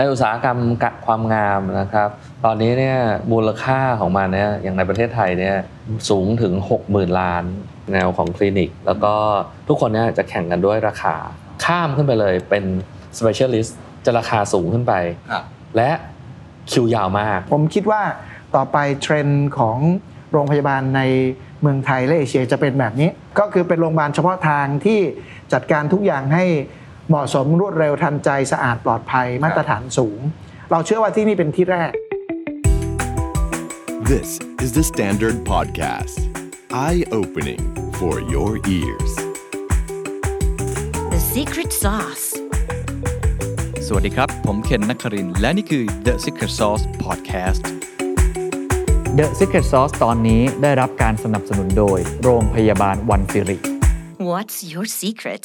ในอุตสาหกรรมความงามนะครับ ตอนนี้เนี่ยมูลค่าของมันเนี่ยอย่างในประเทศไทยเนี่ยสูงถึง 60,000 ล้านแนวของคลินิก แล้วก็ทุกคนเนี่ยจะแข่งกันด้วยราคา ข้ามขึ้นไปเลยเป็น specialist จะราคาสูงขึ้นไปครับและคิวยาวมาก ผมคิดว่าต่อไปเทรนด์ของโรงพยาบาลในเมืองไทยและเอเชียจะเป็นแบบนี้ ก็คือเป็นโรงพยาบาลเฉพาะทางที่จัดการทุกอย่างให้ เหมาะสมรวดเร็วทันใจสะอาดปลอดภัยมาตรฐานสูง เราเชื่อว่าที่นี่เป็นที่แรก This is the Standard Podcast. Eye opening for your ears. The secret sauce. สวัสดีครับ ผมเคนนักครินทร์และนี่คือ The Secret Sauce Podcast The Secret Sauce ตอนนี้ได้รับการสนับสนุนโดย โรงพยาบาลวันสิริ What's your secret?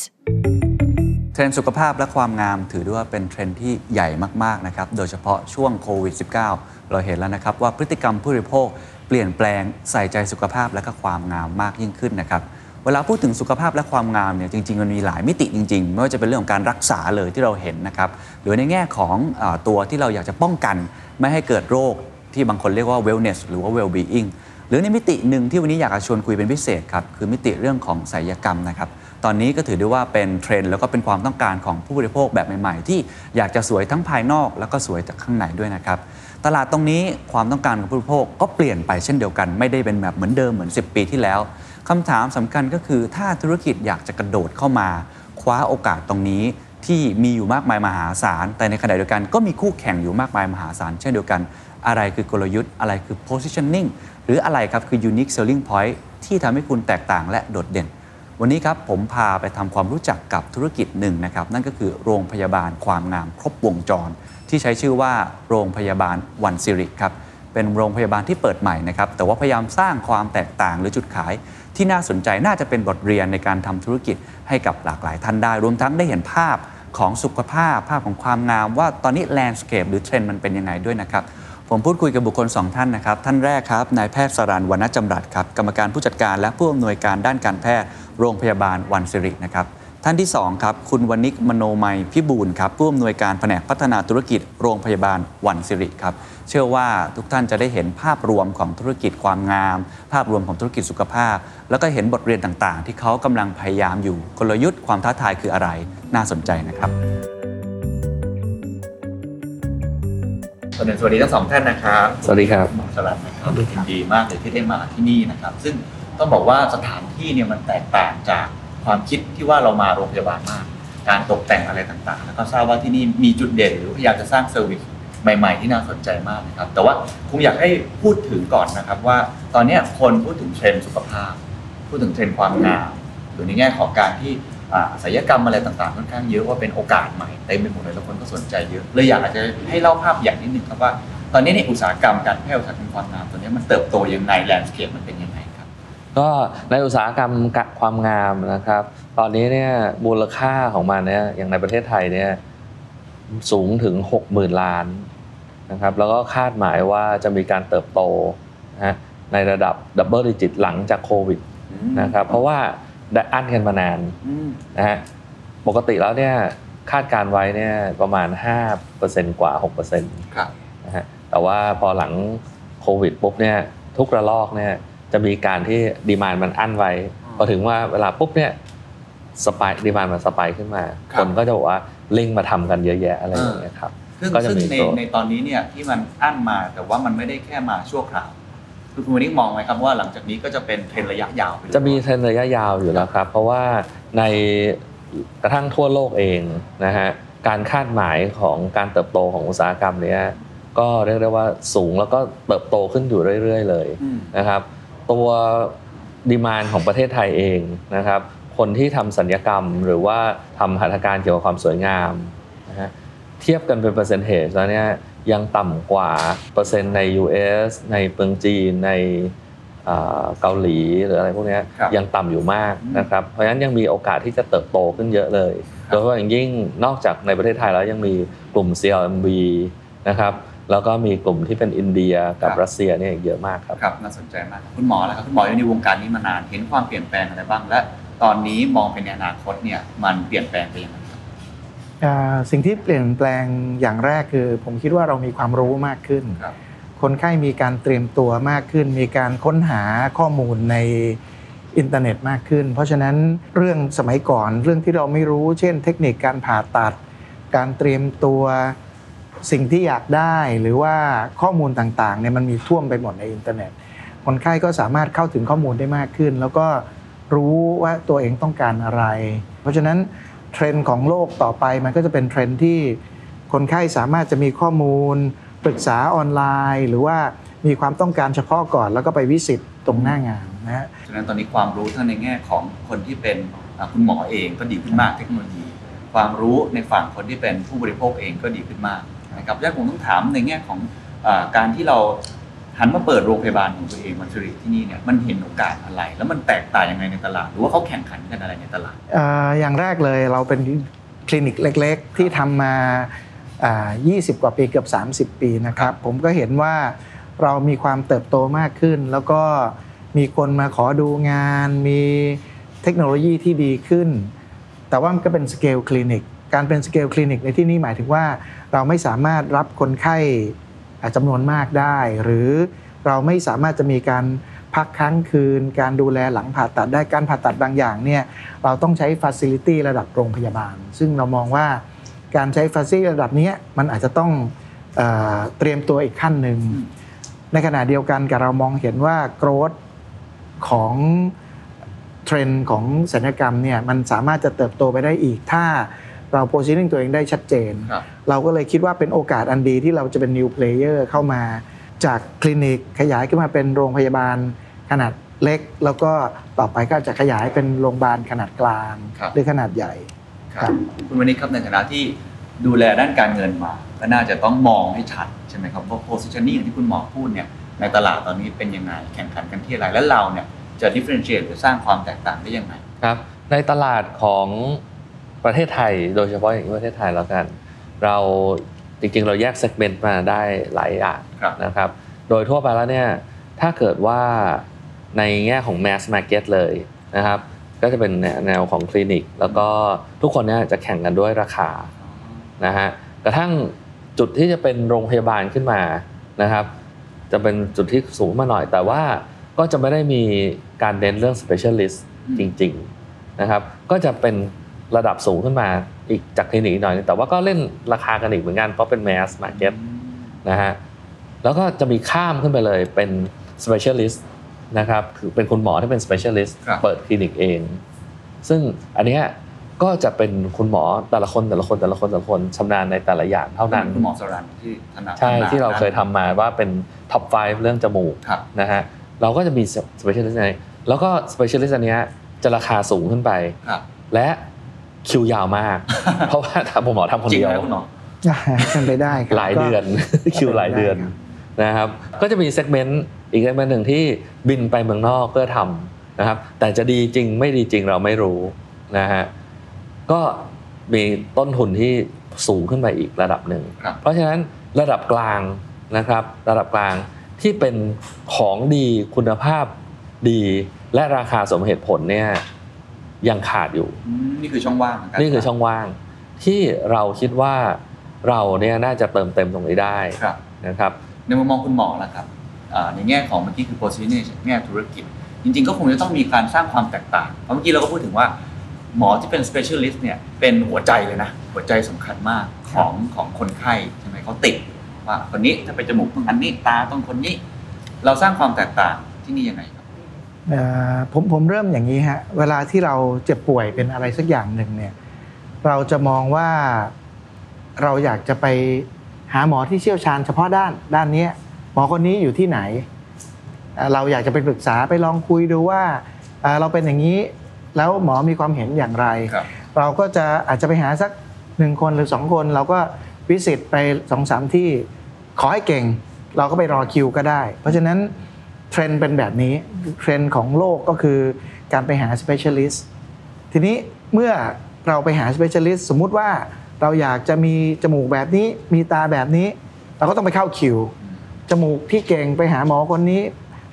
เทรนด์สุขภาพและความงามถือได้ว่าเป็นเทรนด์ที่ใหญ่มากๆนะครับ โดยเฉพาะช่วงโควิด -19 เราเห็นแล้วนะครับว่าพฤติกรรมผู้บริโภคเปลี่ยนแปลงใส่ใจสุขภาพและก็ความงามมากยิ่งขึ้นนะครับ เวลาพูดถึงสุขภาพและความงามเนี่ยจริงๆ มันมีหลายมิติจริงๆ ไม่ว่าจะเป็นเรื่องของการรักษาเลยที่เราเห็นนะครับ หรือในแง่ของอตัวที่เราอยากจะป้องกัน ไม่ให้เกิดโรคที่บางคนเรียกว่า wellness หรือว่า well being หรือในมิติหนึ่งที่วันนี้อยากจะชวนคุยเป็นพิเศษครับคือมิติเรื่องของศัลยกรรมนะครับ ตอนนี้ก็ถือได้ว่าเป็นเทรนด์แล้วก็เป็นความต้องการของผู้บริโภคแบบใหม่ๆ ที่อยากจะสวยทั้งภายนอกแล้วก็สวยจากข้างในด้วยนะครับตลาดตรงนี้ความต้องการของผู้บริโภคก็เปลี่ยนไปเช่นเดียวกัน ไม่ได้เป็นแบบเหมือนเดิมเหมือน 10 ปีที่แล้วคำถามสำคัญก็คือถ้าธุรกิจอยากจะกระโดดเข้ามา คว้าโอกาสตรงนี้ที่มีอยู่มากมายมหาศาล แต่ในขณะเดียวกันก็มีคู่แข่งอยู่มากมายมหาศาล เช่นเดียวกัน อะไรคือกลยุทธ์ อะไรคือ positioning หรืออะไรครับคือ unique selling point ที่ทำให้คุณแตกต่างและโดดเด่น วันนี้ครับผมพาไปทำความรู้จักกับธุรกิจหนึ่งนะครับ นั่นก็คือโรงพยาบาลความงามครบวงจร ที่ใช้ชื่อว่าโรงพยาบาลวันสิริครับเป็นโรงพยาบาลที่เปิดใหม่นะครับ แต่ว่าพยายามสร้างความแตกต่างหรือจุดขาย ที่น่าสนใจน่าจะเป็นบทเรียนในการทำธุรกิจให้กับหลากหลายท่านได้ รวมทั้งได้เห็นภาพของสุขภาพภาพของความงาม ว่าตอนนี้ landscape หรือเทรนด์มันเป็นยังไงด้วยนะครับผมพูดคุยกับบุคคล 2 ท่านนะครับ ท่านแรกครับนายแพทย์สรันวรรณจำรัดครับกรรมการผู้จัดการและผู้อำนวยการด้านการแพทย์ โรงพยาบาลวันสิรินะครับท่านที่2ครับคุณวณิกมโนมัยพิบูลครับผู้อำนวยการแผนกพัฒนาธุรกิจโรงพยาบาลวันสิริครับเชื่อว่าทุกท่านจะได้เห็นภาพรวมของธุรกิจความงาม ภาพรวมของธุรกิจสุขภาพ แล้วก็เห็นบทเรียนต่างๆ ที่เขากำลังพยายามอยู่กลยุทธ์ความท้าทายคืออะไรน่าสนใจนะครับสวัสดีสวัสดีทั้งสองท่านนะครับ สวัสดีครับหมอสลัดนะครับยินดีมากเลยที่ได้มาที่นี่นะครับ ซึ่ง ต้องบอกว่าสถานที่เนี่ยมันแตกต่างจากความคิดที่ว่าเรามาโรงพยาบาลมาก การตกแต่งอะไรต่างๆ แล้วก็ทราบว่าที่นี่มีจุดเด่นหรือพยายามจะสร้างเซอร์วิสใหม่ ๆ ที่น่าสนใจมากนะครับ แต่ว่าคงอยากให้พูดถึงก่อนนะครับว่าตอนนี้คนพูดถึงเทรนด์สุขภาพ พูดถึงเทรนด์ความงามหรือในแง่ของการที่อ่าศัลยกรรมอะไรต่างๆค่อนข้างเยอะว่าเป็นโอกาสใหม่เต็มไปหมดเลยแล้วคนก็สนใจเยอะเลยอยากจะให้เล่าภาพอย่างนิดนึงครับว่า ตอนนี้ในอุตสาหกรรมการแพทย์อุตสาหกรรมความงามตัวนี้มันเติบโตยังไง landscape มันเป็นยังไง ก็ในอุตสาหกรรมความงามนะครับ ตอนนี้เนี่ยมูลค่าของมันเนี่ยอย่างในประเทศไทยเนี่ยสูงถึง 60,000 ล้านนะครับแล้วก็คาดหมายว่าจะมีการเติบโตนะฮะในระดับ double digit หลังจากโควิดนะครับเพราะว่าได้อั้นกันมานานอืมนะฮะปกติแล้วเนี่ยคาดการไว้เนี่ยประมาณ 5%กว่า 6%ครับนะฮะแต่ว่าพอหลังโควิดปุ๊บเนี่ยทุกระลอกเนี่ย จะมีการที่ demand มันอั้นไว้พอถึงว่าเวลาปุ๊บเนี่ย spike demand มัน spike ขึ้นมา คนก็จะบอกว่าเร่งมาทำกันเยอะแยะอะไรอย่างเงี้ยครับซึ่งก็จะซึ่งมีในตัวในตอนนี้เนี่ยที่มันอั้นมาแต่ว่ามันไม่ได้แค่มาชั่วคราวคือคุณวันนี้มองไหมครับว่าหลังจากนี้ก็จะเป็นเทรนด์ระยะยาวไปเลยจะมีเทรนด์ระยะยาวอยู่แล้วครับ เพราะว่าในกระทั่งทั่วโลกเองนะฮะการคาดหมายของการเติบโตของอุตสาหกรรมเนี้ยก็เรียกได้ว่าสูงแล้วก็เติบโตขึ้นอยู่เรื่อย ๆ เลยอืมนะครับ ตัวดีมานของประเทศไทยเองนะครับ คนที่ทำสัญญกรรมหรือว่าทำหัตถการเกี่ยวกับความสวยงามนะฮะเทียบกันเป็น percentage แล้วเนี่ยยังต่ำกว่าเปอร์เซ็นต์ใน US ในเมืองจีนในอ่าเกาหลีหรืออะไรพวกเนี้ยครับยังต่ำอยู่มากนะครับ เพราะฉะนั้นยังมีโอกาสที่จะเติบโตขึ้นเยอะเลย โดยเฉพาะอย่างยิ่งนอกจากในประเทศไทยแล้วยังมีกลุ่ม CLMV นะครับ แล้วก็มีกลุ่มที่เป็นอินเดียกับรัสเซียเนี่ยอีกเยอะมากครับครับน่าสนใจมากคุณหมอแล้วครับคุณหมออยู่ในวงการนี้มานานเห็นความเปลี่ยนแปลงอะไรบ้าง และตอนนี้มองไปในอนาคตเนี่ยมันเปลี่ยนแปลงไปยังไงครับอ่าสิ่งที่เปลี่ยนแปลงอย่างแรกคือ ผมคิดว่าเรามีความรู้มากขึ้นครับคนไข้มีการเตรียมตัวมากขึ้น มีการค้นหาข้อมูลในอินเทอร์เน็ตมากขึ้น เพราะฉะนั้นเรื่องสมัยก่อนเรื่องที่เราไม่รู้ เช่น เทคนิคการผ่าตัด การเตรียมตัว สิ่งที่อยากได้หรือว่าข้อมูลต่างๆเนี่ยมันมีท่วมไปหมดในอินเทอร์เน็ต คนไข้ก็สามารถเข้าถึงข้อมูลได้มากขึ้น แล้วก็รู้ว่าตัวเองต้องการอะไร เพราะฉะนั้นเทรนด์ของโลกต่อไปมันก็จะเป็นเทรนด์ที่คนไข้สามารถจะมีข้อมูลปรึกษาออนไลน์ หรือว่ามีความต้องการเฉพาะก่อน แล้วก็ไปวิสิตตรงหน้างานนะฮะฉะนั้นตอนนี้ความรู้ทั้งในแง่ของคนที่เป็นคุณหมอเองก็ดีขึ้นมากเทคโนโลยี ความรู้ในฝั่งคนที่เป็นผู้บริโภคเองก็ดีขึ้นมาก นะครับแล้วผมต้องถามในแง่ของอการที่เราหันมาเปิดโรงพยาบาลของตัวเองมันสริที่นี่เนี่ยมันเห็นโอกาสอะไร แล้วมันแตกต่างยังไงในตลาด หรือว่าเขาแข่งขันกันอะไรในตลาดออย่างแรกเลยเราเป็นคลินิกเล็ก ๆ ที่ทำมาอ่า20 กว่าปีเกือบ 30 ปีนะครับ ผมก็เห็นว่าเรามีความเติบโตมากขึ้น แล้วก็มีคนมาขอดูงาน มีเทคโนโลยีที่ดีขึ้น แต่ว่ามันก็เป็นสเกลคลินิก การเป็นสเกลคลินิกในที่นี้หมายถึงว่า เราไม่สามารถรับคนไข้อ่าจำนวนมากได้ หรือเราไม่สามารถจะมีการพักค้างคืน การดูแลหลังผ่าตัดได้การผ่าตัดบางอย่างเนี่ยเราต้องใช้ฟ a ซิลิตี้ระดับโรงพยาบาล ซึ่งเรามองว่าการใช้ฟ a ซิลิตี้ระดับเนี้ยมันอาจจะต้องเออเตรียมตัวอีกขั้นหนึ่งอืมในขณะเดียวกันกับเรามองเห็นว่า growthของเทรนด์ของศัลยกรรมเนี่ยมันสามารถจะเติบโตไปได้อีกถ้า เราโพสิชัน n ตัวเองได้ชัดเจนครับเราก็เลยคิดว่าเป็นโอกาสอันดีที่เราจะเป็น new player เข้ามาจากคลินิกขยายขึ้นมาเป็นโรงพยาบาลขนาดเล็ก แล้วก็ต่อไปก็จะขยายเป็นโรงพยาบาลขนาดกลางครับหรือขนาดใหญ่ครับคุณวันนี้ครับในฐานะที่ดูแลด้านการเงินมาก็น่าจะต้องมองให้ชัดใช่ไหมครับว่า positioning ที่คุณหมอพูดเนี่ยในตลาดตอนนี้เป็นยังไงแข่งขันกันที่อะไรแล้วเราเนี่ยจะ differentiate หรือสร้างความแตกต่างได้ยังไงครับในตลาดของ ประเทศไทยโดยเฉพาะอย่างยิ่งประเทศไทยแล้วกัน เราจริงๆ เราแยกเซกเมนต์มาได้หลายอย่างครับนะครับ โดยทั่วไปแล้วเนี่ยถ้าเกิดว่าในแง่ของ mass market เลยนะครับ ก็จะเป็นแนวของคลินิก แล้วก็ทุกคนเนี่ยจะแข่งกันด้วยราคานะฮะกระทั่งจุดที่จะเป็นโรงพยาบาลขึ้นมานะครับ จะเป็นจุดที่สูงมาหน่อย แต่ว่าก็จะไม่ได้มีการเน้นเรื่อง specialist จริง ๆนะครับ ก็จะเป็น ระดับสูงขึ้นมาอีกจากคลินิกอีกหน่อยนึงแต่ว่าก็เล่นราคากันอีกเหมือนกันเพราะเป็น mass market นะฮะแล้วก็จะมีข้ามขึ้นไปเลยเป็น specialist นะครับคือเป็นคุณหมอที่เป็น specialist ครับเปิดคลินิกเอง ซึ่งอันเนี้ยก็จะเป็นคุณหมอแต่ละคนแต่ละคนแต่ละคนแต่ละคนชำนาญในแต่ละอย่างเท่านั้นคุณหมอสรันที่ถนัดใช่ถนัดที่เราเคยทำมาว่าเป็น top 5เรื่องจมูกครับนะฮะเราก็จะมี specialist ในแล้วก็ specialist อันเนี้ยจะราคาสูงขึ้นไปครับและ คิวยาวมาก เพราะว่าทำผมหมอทำคนจริงเดียวไหมคุณหมอเป็นไปได้ครับหลายเดือนก็คิวหลายเดือนได้ครับนะครับ ก็จะมี segment อีก segment หนึ่งที่บินไปเมืองนอกเพื่อทำนะครับ แต่จะดีจริงไม่ดีจริงเราไม่รู้นะฮะก็มีต้นทุนที่สูงขึ้นไปอีกระดับหนึ่งครับเพราะฉะนั้นระดับกลางนะครับ ระดับกลางที่เป็นของดีคุณภาพดีและราคาสมเหตุผลเนี่ย ยังขาดอยู่อืมนี่คือช่องว่างของการนี่คือช่องว่าง ที่เราคิดว่าเราเนี่ยน่าจะเติมเต็มตรงนี้ได้ครับนะครับ ในมุมมองคุณหมอแล้วครับอ่าในแง่ของเมื่อกี้คือ positioning แง่ธุรกิจ จริง ๆ ก็คงจะต้องมีการสร้างความแตกต่างเพราะเมื่อกี้เราก็พูดถึงว่า หมอที่เป็น specialist เนี่ยเป็นหัวใจเลยนะ หัวใจสำคัญมากของของคนไข้ใช่ไหมเขาติดว่าคนนี้ถ้าไปจมูกต้องอันนี้ตาต้องคนนี้ เราสร้างความแตกต่างที่นี่ยังไงครับเอ่อ ผมผมเริ่มอย่างนี้ฮะเวลาที่เราเจ็บป่วยเป็นอะไรสักอย่างหนึ่งเนี่ยเราจะมองว่าเราอยากจะไปหาหมอที่เชี่ยวชาญเฉพาะด้านด้านเนี้ยหมอคนนี้อยู่ที่ไหนเอ่อเราอยากจะไปปรึกษาไปลองคุยดูว่าเอ่อเราเป็นอย่างนี้แล้วหมอมีความเห็นอย่างไรครับเราก็จะอาจจะไปหาสักหนึ่งคนหรือสองคน เราก็วิสิตไปสองสามที่ขอให้เก่ง เราก็ไปรอคิวก็ได้ เพราะฉะนั้น เทรนด์เป็นแบบนี้เทรนด์ของโลกก็คือการไปหา specialist ทีนี้เมื่อเราไปหา specialist สมมุติว่าเราอยากจะมีจมูกแบบนี้มีตาแบบนี้ เราก็ต้องไปเข้าคิว จมูกที่เก่งไปหาหมอคนนี้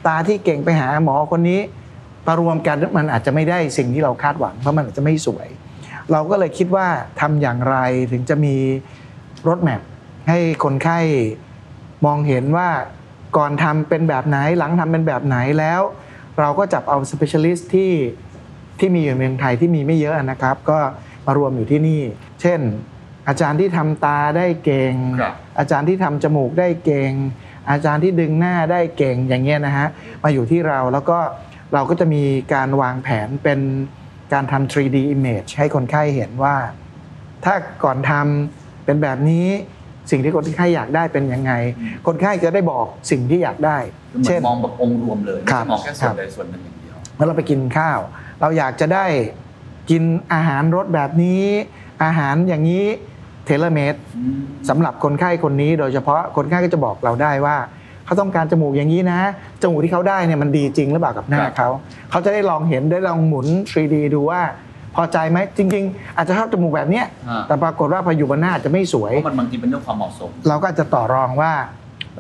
ตาที่เก่งไปหาหมอคนนี้มารวมกันมันอาจจะไม่ได้สิ่งที่เราคาดหวังเพราะมันอาจจะไม่สวย เราก็เลยคิดว่าทำอย่างไรถึงจะมีรถแมพให้คนไข้มองเห็นว่า ก่อนทำเป็นแบบไหนหลังทำเป็นแบบไหนแล้ว เราก็จับเอา specialist ที่ที่มีอยู่ในเมืองไทยที่มีไม่เยอะนะครับ ก็มารวมอยู่ที่นี่ เช่น อาจารย์ที่ทำตาได้เก่งครับอาจารย์ที่ทำจมูกได้เก่ง อาจารย์ที่ดึงหน้าได้เก่งอย่างเงี้ยนะฮะมาอยู่ที่เราแล้วก็เราก็จะมีการวางแผนเป็นการทำ 3D image ให้คนไข้เห็นว่า ถ้าก่อนทำเป็นแบบนี้ สิ่งที่คนไข้อยากได้เป็นยังไง คนไข้จะได้บอกสิ่งที่อยากได้คือเหมือเช่นนมองแบบองค์รวมเลยไม่ครัใช่บมองแค่ส่วครันบใดส่วนหนึ่งอย่างเดียวเมื่อเราไปกินข้าว เราอยากจะได้กินอาหารรสแบบนี้ อาหารอย่างนี้เทเลเมดสำหรับคนไข้คนนี้ โดยเฉพาะคนไข้ก็จะบอกเราได้ว่าเขาต้องการจมูกอย่างนี้นะ จมูกที่เขาได้เนี่ยมันดีจริงหรือเปล่ากับหน้าครับเขา เขาจะได้ลองเห็นได้ลองหมุน 3D ดูว่า พอใจไหมจริง ๆ อาจจะชอบจมูกแบบเนี้ยอ่า แต่ปรากฏว่าพออยู่บนหน้าอาจจะไม่สวย เพราะมันบางทีเป็นเรื่องความเหมาะสม เราก็อาจจะต่อรองว่า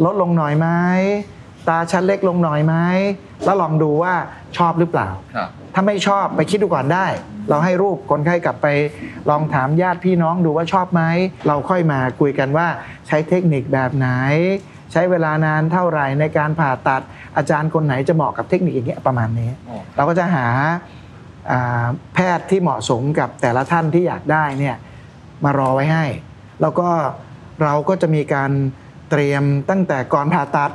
ลดลงหน่อยไหมตาชั้นเล็กลงหน่อยไหมแล้วลองดูว่าชอบหรือเปล่า ครับ ถ้าไม่ชอบไปคิดดูก่อนได้ เราให้รูปคนไข้กลับไป ลองถามญาติพี่น้องดูว่าชอบไหม เราค่อยมาคุยกันว่าใช้เทคนิคแบบไหน ใช้เวลานานเท่าไหร่ในการผ่าตัดอาจารย์คนไหนจะเหมาะกับเทคนิคอย่างเงี้ยประมาณนี้ อ๋อ เราก็จะหาอ่า แพทย์ที่เหมาะสมกับแต่ละท่านที่อยากได้เนี่ยมารอไว้ให้ แล้วก็เราก็จะมีการเตรียมตั้งแต่ก่อนผ่าตัด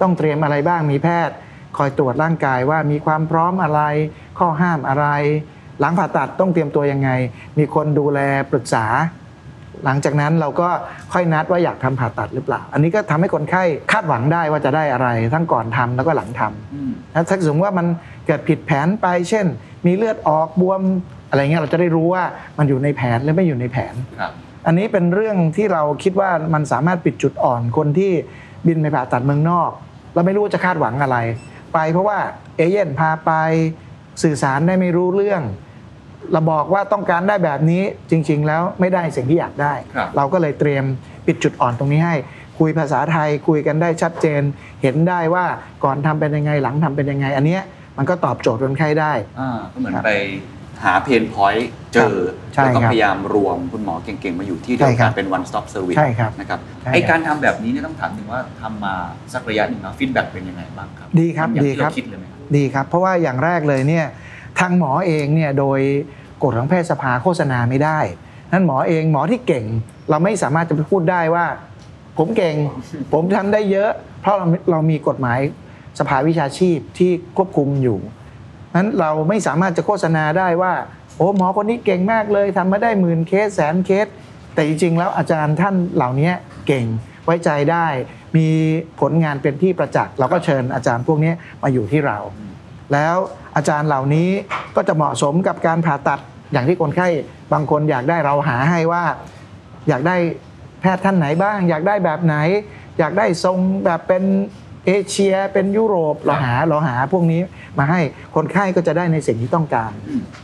ต้องเตรียมอะไรบ้างมีแพทย์ คอยตรวจร่างกายว่ามีความพร้อมอะไร ข้อห้ามอะไร หลังผ่าตัดต้องเตรียมตัวยังไง มีคนดูแลปรึกษา หลังจากนั้นเราก็ค่อยนัดว่าอยากทำผ่าตัดหรือเปล่า อันนี้ก็ทำให้คนไข้คาดหวังได้ว่าจะได้อะไร ทั้งก่อนทำแล้วก็หลังทำอืมถ้าถ้าสมมติว่ามันเกิดผิดแผนไป เช่น มีเลือดออกบวมอะไรเงี้ยเราจะได้รู้ว่ามันอยู่ในแผนหรือไม่อยู่ในแผนครับอันนี้เป็นเรื่องที่เราคิดว่ามันสามารถปิดจุดอ่อนคนที่บินไปผ่าตัดเมืองนอก เราไม่รู้จะคาดหวังอะไร ไปเพราะว่าเอเย่นพาไปสื่อสารได้ไม่รู้เรื่อง เราบอกว่าต้องการได้แบบนี้จริง ๆ แล้วไม่ได้สิ่งที่อยากได้ครับเราก็เลยเตรียมปิดจุดอ่อนตรงนี้ให้ คุยภาษาไทยคุยกันได้ชัดเจน เห็นได้ว่าก่อนทำเป็นยังไงหลังทำเป็นยังไง อันเนี้ยมันก็ตอบโจทย์คนไข้ได้อ่าก็เหมือนครับไปหาเพนพอยต์เจอใช่แล้วก็ครับพยายามรวมคุณหมอเก่งๆ มาอยู่ที่เดียวใช่ครับกันเป็น one stop service ใช่ครับนะครับใช่ครับไอการทำแบบนี้เนี่ยต้องถามถึงว่าทำมาสักระยะหนึ่งแล้ว feedback เป็นยังไงบ้างครับ ดีครับอย่างดีที่ครับเราคิดเลยไหมครับดีครับ เพราะว่าอย่างแรกเลยเนี่ย ทางหมอเองเนี่ยโดยกฎของแพทยสภาโฆษณาไม่ได้ นั้นหมอเองหมอที่เก่ง เราไม่สามารถจะไปพูดได้ว่า ผมเก่ง ผมทำได้เยอะ เพราะเราเรามีกฎหมายสภาวิชาชีพที่ควบคุมอยู่นั้นเราไม่สามารถจะโฆษณาได้ว่า โอ้หมอคนนี้เก่งมากเลยทำมาได้หมื่นเคสแสนเคส แต่จริงๆแล้วอาจารย์ท่านเหล่านี้เก่งไว้ใจได้ มีผลงานเป็นที่ประจักษ์เราก็เชิญอาจารย์พวกนี้มาอยู่ที่เรา แล้ว อาจารย์เหล่านี้ก็จะเหมาะสมกับการผ่าตัดอย่างที่คนไข้บางคนอยากได้เราหาให้ว่า อยากได้แพทย์ท่านไหนบ้าง อยากได้แบบไหน อยากได้ทรงแบบเป็นเอเชียเป็นยุโรปเราหาเราหาพวกนี้มาให้คนไข้ก็จะได้ในสิ่งที่ต้องการ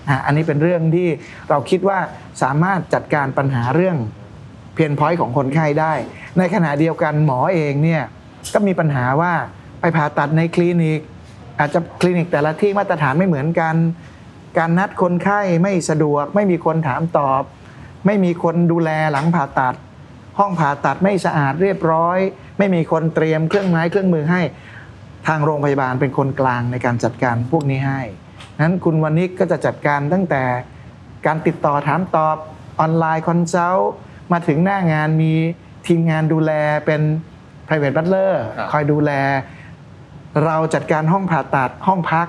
อะอันนี้เป็นเรื่องที่เราคิดว่าสามารถจัดการปัญหาเรื่องเพียนพอยต์ของคนไข้ได้ ในขณะเดียวกันหมอเองเนี่ยก็มีปัญหาว่าไปผ่าตัดในคลินิก อาจจะคลินิกแต่ละที่มาตรฐานไม่เหมือนกัน การนัดคนไข้ไม่สะดวก ไม่มีคนถามตอบ ไม่มีคนดูแลหลังผ่าตัด ห้องผ่าตัดไม่สะอาดเรียบร้อย ไม่มีคนเตรียมเครื่องไม้เครื่องมือให้ ทางโรงพยาบาลเป็นคนกลางในการจัดการพวกนี้ให้นั้นคุณวันนี้ก็จะจัดการตั้งแต่การติดต่อถามตอบออนไลน์ consult มาถึงหน้างานมีทีมงานดูแลเป็น private butler ครับคอยดูแล เราจัดการห้องผ่าตัดห้องพัก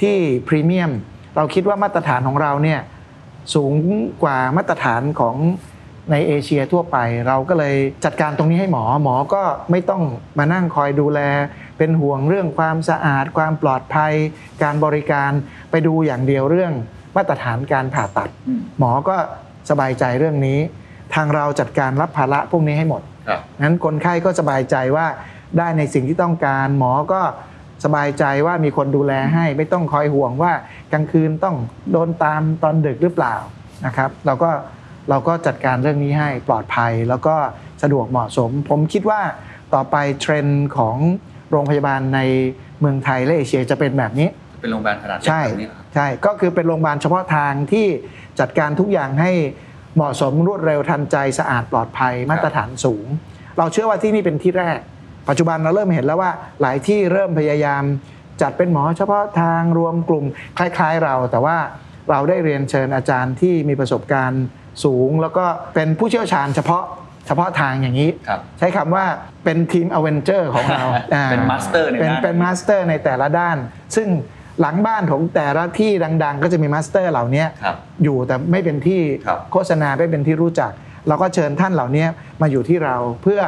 ที่พรีเมียม เราคิดว่ามาตรฐานของเราเนี่ยสูงกว่ามาตรฐานของในเอเชียทั่วไป เราก็เลยจัดการตรงนี้ให้หมอหมอก็ไม่ต้องมานั่งคอยดูแล เป็นห่วงเรื่องความสะอาด ความปลอดภัย การบริการไปดูอย่างเดียวเรื่องมาตรฐานการผ่าตัดอืมหมอก็สบายใจเรื่องนี้ ทางเราจัดการรับภาระพวกนี้ให้หมดครับนั้นคนไข้ก็สบายใจว่า ได้ในสิ่งที่ต้องการ หมอก็สบายใจว่ามีคนดูแลให้ ไม่ต้องคอยห่วงว่ากลางคืนต้องโดนตามตอนดึกหรือเปล่านะครับเราก็เราก็จัดการเรื่องนี้ให้ปลอดภัยแล้วก็สะดวกเหมาะสม ผมคิดว่าต่อไปเทรนด์ของโรงพยาบาลในเมืองไทยและเอเชียจะเป็นแบบนี้ เป็นโรงพยาบาลขนาดเล็กใช่แบบนี้เหรอครับใช่ก็คือเป็นโรงพยาบาลเฉพาะทางที่จัดการทุกอย่างให้เหมาะสมรวดเร็วทันใจสะอาดปลอดภัยมาตรฐานสูง เราเชื่อว่าที่นี่เป็นที่แรก ปัจจุบันเราเริ่มเห็นแล้วว่าหลายที่เริ่มพยายามจัดเป็นหมอเฉพาะทางรวมกลุ่มคล้าย ๆ เรา แต่ว่าเราได้เรียนเชิญอาจารย์ที่มีประสบการณ์สูง แล้วก็เป็นผู้เชี่ยวชาญเฉพาะเฉพาะทางอย่างนี้ครับใช้คำว่าเป็นทีม Avenger ของเราอ่าเป็น master ในเป็นด้านเป็น master ในแต่ละด้าน ซึ่งหลังบ้านของแต่ละที่ดัง ๆ ก็จะมี master เหล่านี้ครับอยู่แต่ไม่เป็นที่ครับโฆษณาไม่เป็นที่รู้จัก เราก็เชิญท่านเหล่านี้มาอยู่ที่เราเพื่อ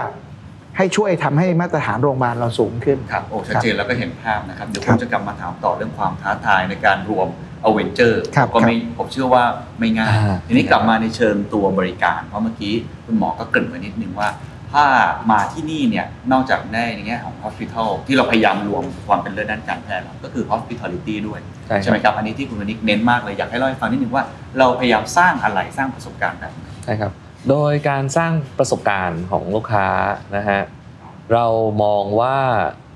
ให้ช่วยทำให้มาตรฐานโรงพยาบาลเราสูงขึ้นครับโอ้ชัดเจนแล้วก็เห็นภาพนะครับเดี๋ยวครับผมจะกลับมาถามต่อเรื่องความท้าทายในการรวมอเวนเจอร์ครับก็ไม่ผมเชื่อว่าไม่ง่ายอ่าทีนี้กลับมาในเชิงตัวบริการ เพราะเมื่อกี้คุณหมอก็เกริ่นไว้นิดนึงว่า ถ้ามาที่นี่เนี่ยนอกจากได้ในแง่ของ hospital ที่เราพยายามรวมความเป็นเลิศด้านการแพทย์แล้วก็คือ hospitality ด้วยใช่ครับใช่ไหมครับอันนี้ที่คุณวนิกเน้นมากเลยอยากให้เล่าให้ฟังนิดนึงว่าเราพยายามสร้างอะไรสร้างประสบการณ์แบบไหนใช่ครับ โดยการสร้างประสบการณ์ของลูกค้านะฮะเรามองว่า